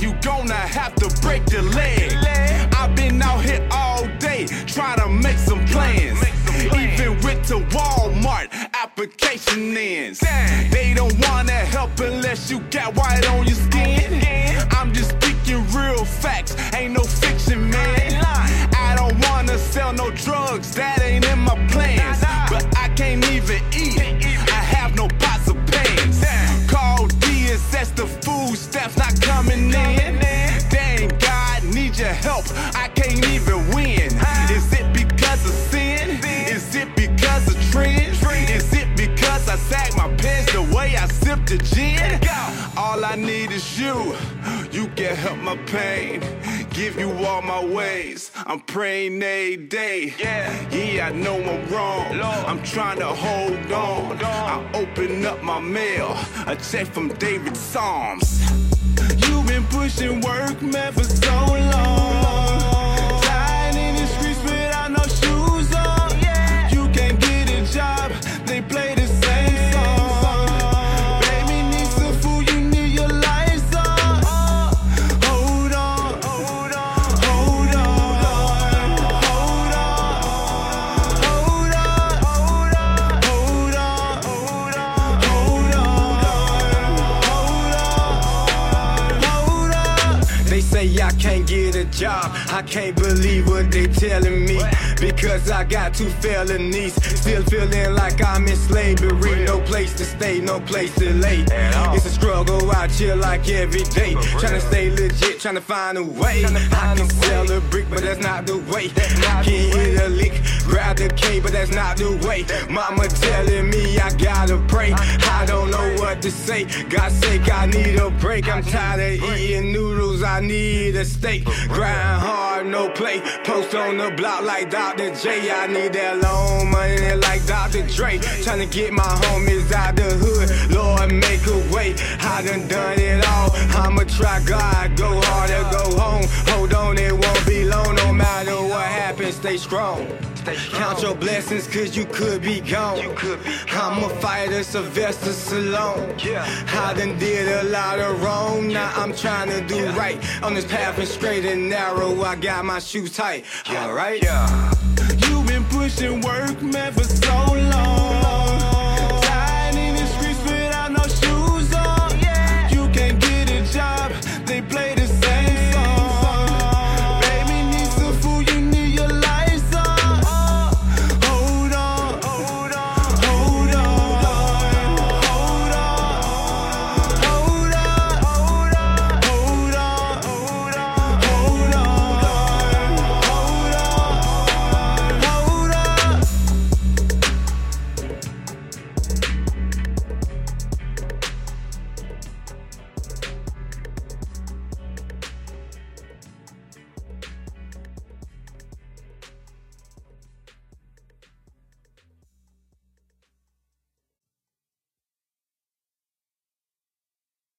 you gonna have to break the leg. I've been out here all day trying to make some plans. Even went to Walmart, application ends. They don't wanna help unless you got white on your skin. I'm just speaking real facts, ain't no fiction, man. I don't wanna sell no drugs, that I need is you. You can help my pain. Give you all my ways. I'm praying every day. Yeah, yeah, I know I'm wrong. I'm trying to hold on. I open up my mail. A check from David Psalms. You've been pushing work, man, job. I can't believe what they telling me. Because I got two felonies. Still feeling like I'm in slavery. No place to stay, no place to lay. It's a struggle out here like every day. Trying to stay legit, trying to find a way. I can sell a brick, but that's not the way. I can hit a lick, grab the K, but that's not the way. Mama telling me I gotta pray. I don't know what to say. God's sake, I need a break. I'm tired of eating noodles. I need a steak. Grind hard, no play. Post on the block like Dr. J. I need that loan money like Dr. Dre. Trying to get my homies out the hood. Lord, make a way. I done done it all. I'ma try God. Go hard or go home. Hold on, it won't be long. No matter happens, stay strong. Count your blessings, cause you could be gone. you I'm a fighter, Sylvester Stallone. I done did a lot of wrong. Now I'm trying to do right. On this path and straight and narrow, I got my shoes tight. Alright? You've